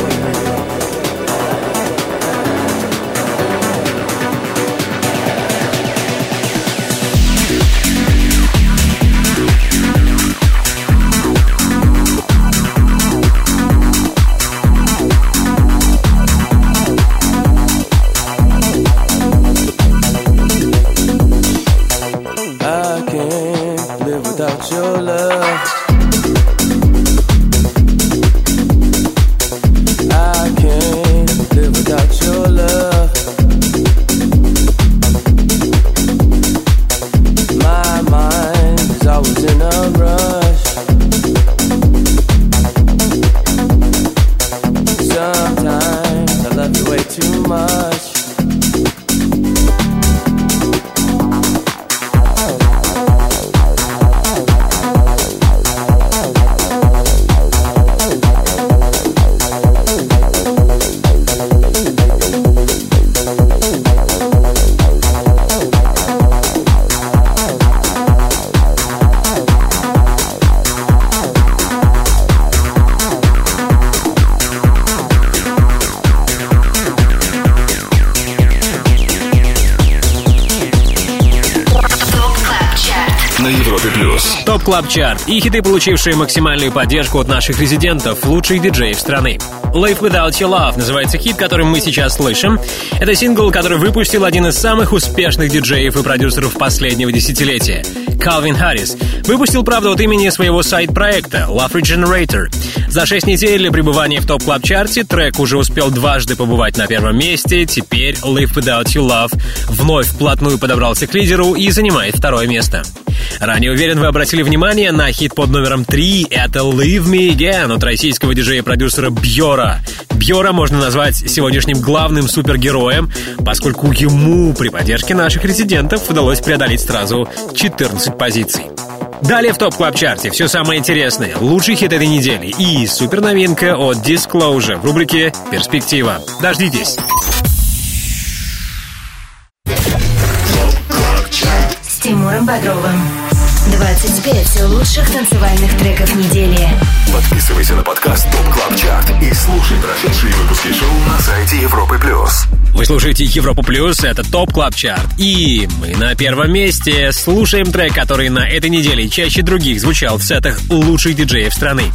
Club Chart и хиты, получившие максимальную поддержку от наших резидентов, лучших диджеев страны. Live Without Your Love называется хит, который мы сейчас слышим. Это сингл, который выпустил один из самых успешных диджеев и продюсеров последнего десятилетия. Калвин Харрис. Выпустил, правда, от имени своего side -проекта Love Regenerator. За шесть недель пребывания в Top Club Chart е трек уже успел дважды побывать на первом месте. Теперь Live Without Your Love вновь вплотную подобрался к лидеру и занимает второе место. Ранее уверен, вы обратили внимание на хит под номером 3. Это Leave Me Again от российского диджея-продюсера Бьора. Бьора можно назвать сегодняшним главным супергероем, поскольку ему при поддержке наших резидентов удалось преодолеть сразу 14 позиций. Далее в топ клаб чарте все самое интересное, лучший хит этой недели и супер новинка от Disclosure в рубрике «Перспектива». Дождитесь. С Тимуром Бодровым. 25 лучших танцевальных треков недели. Подписывайся на подкаст Top Club Chart и слушай прошедшие выпуски шоу на сайте Европы плюс. Вы слушаете Европу Плюс, это Top Club Chart. И мы на первом месте слушаем трек, который на этой неделе чаще других звучал в сетах лучших диджеев страны.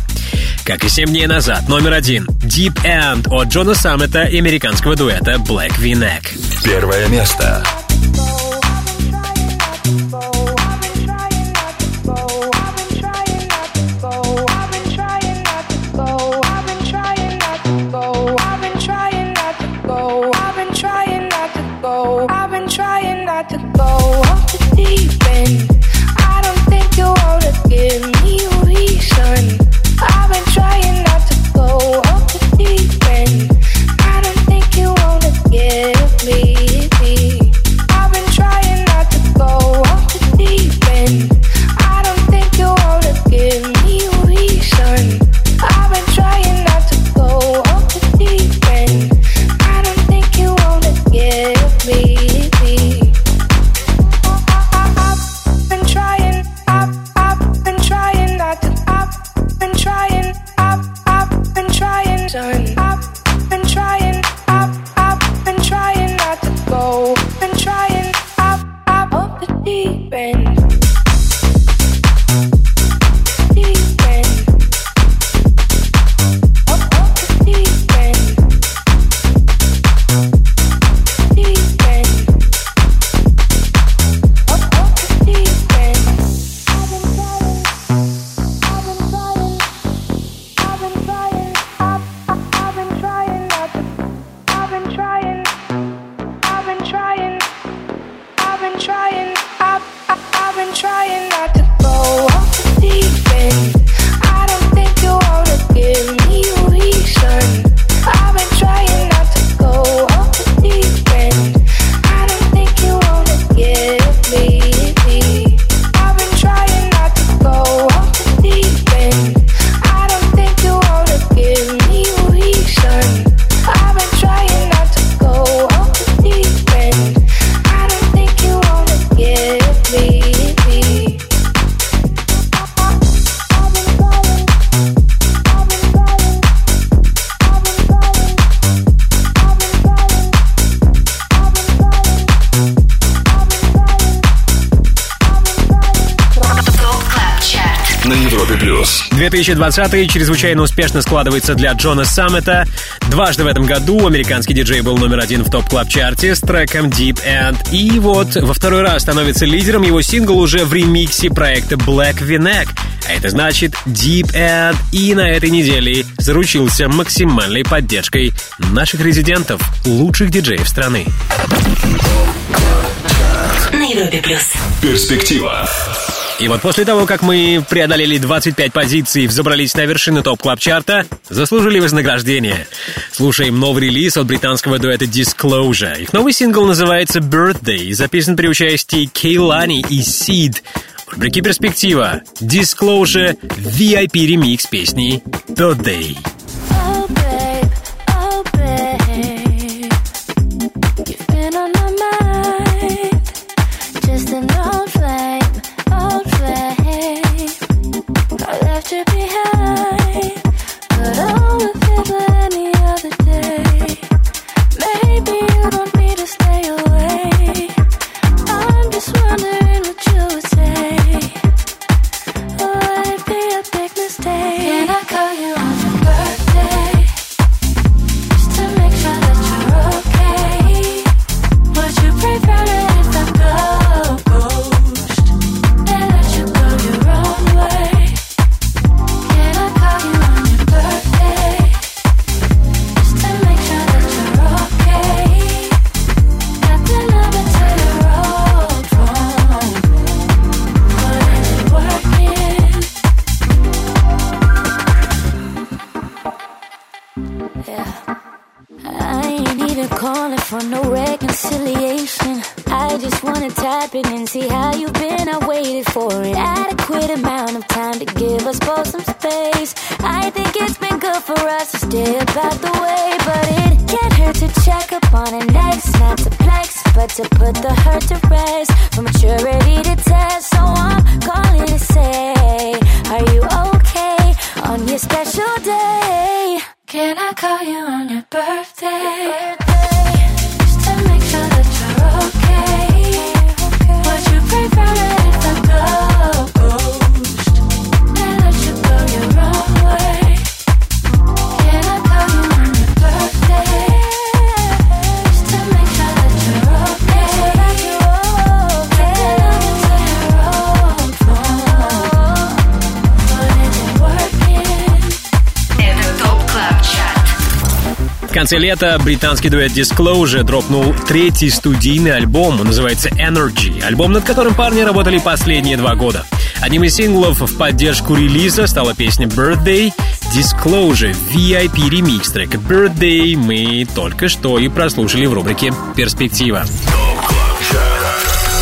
Как и 7 дней назад, номер один Deep End от Джона Саммита и американского дуэта Black V-Neck. Первое место. 2020 чрезвычайно успешно складывается для Джона Саммита. Дважды в этом году американский диджей был номер один в Top Club Chart е с треком Deep End. И вот во второй раз становится лидером его сингл уже в ремиксе проекта Black V-Neck. А это значит Deep End и на этой неделе заручился максимальной поддержкой наших резидентов, лучших диджеев страны. На Европе плюс. Перспектива. И вот после того, как мы преодолели 25 позиций и взобрались на вершину топ клаб чарта заслужили вознаграждение. Слушаем новый релиз от британского дуэта Disclosure. Их новый сингл называется Birthday и записан при участии Кейлани и Seed. В рубрике «Перспектива» Disclosure VIP ремикс песни Birthday. Конце лета британский дуэт Disclosure дропнул третий студийный альбом, он называется Energy, альбом, над которым парни работали последние два года. Одним из синглов в поддержку релиза стала песня Birthday Disclosure VIP ремикс трека Birthday мы только что и прослушали в рубрике «Перспектива».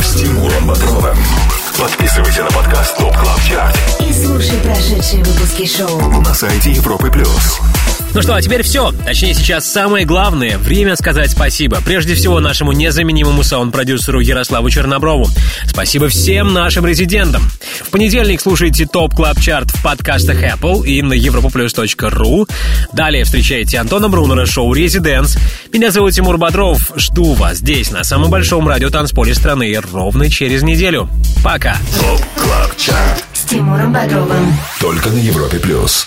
С Тимуром Бодровым. Подписывайся на подкаст Top Club Chart И слушай прошедшие выпуски шоу. на сайте Европы Плюс. Ну что, а теперь все. Точнее, сейчас самое главное — время сказать спасибо. Прежде всего, нашему незаменимому саунд-продюсеру Ярославу Черноброву. Спасибо всем нашим резидентам. В понедельник слушайте Top Club Chart в подкастах Apple и на europaplus.ru. Далее встречайте Антона Брунера, шоу «Residance». Меня зовут Тимур Бодров. Жду вас здесь, на самом большом радиотанцполе страны, ровно через неделю. Пока. Top Club Chart. С Тимуром Бодровым. Только на Европе Плюс.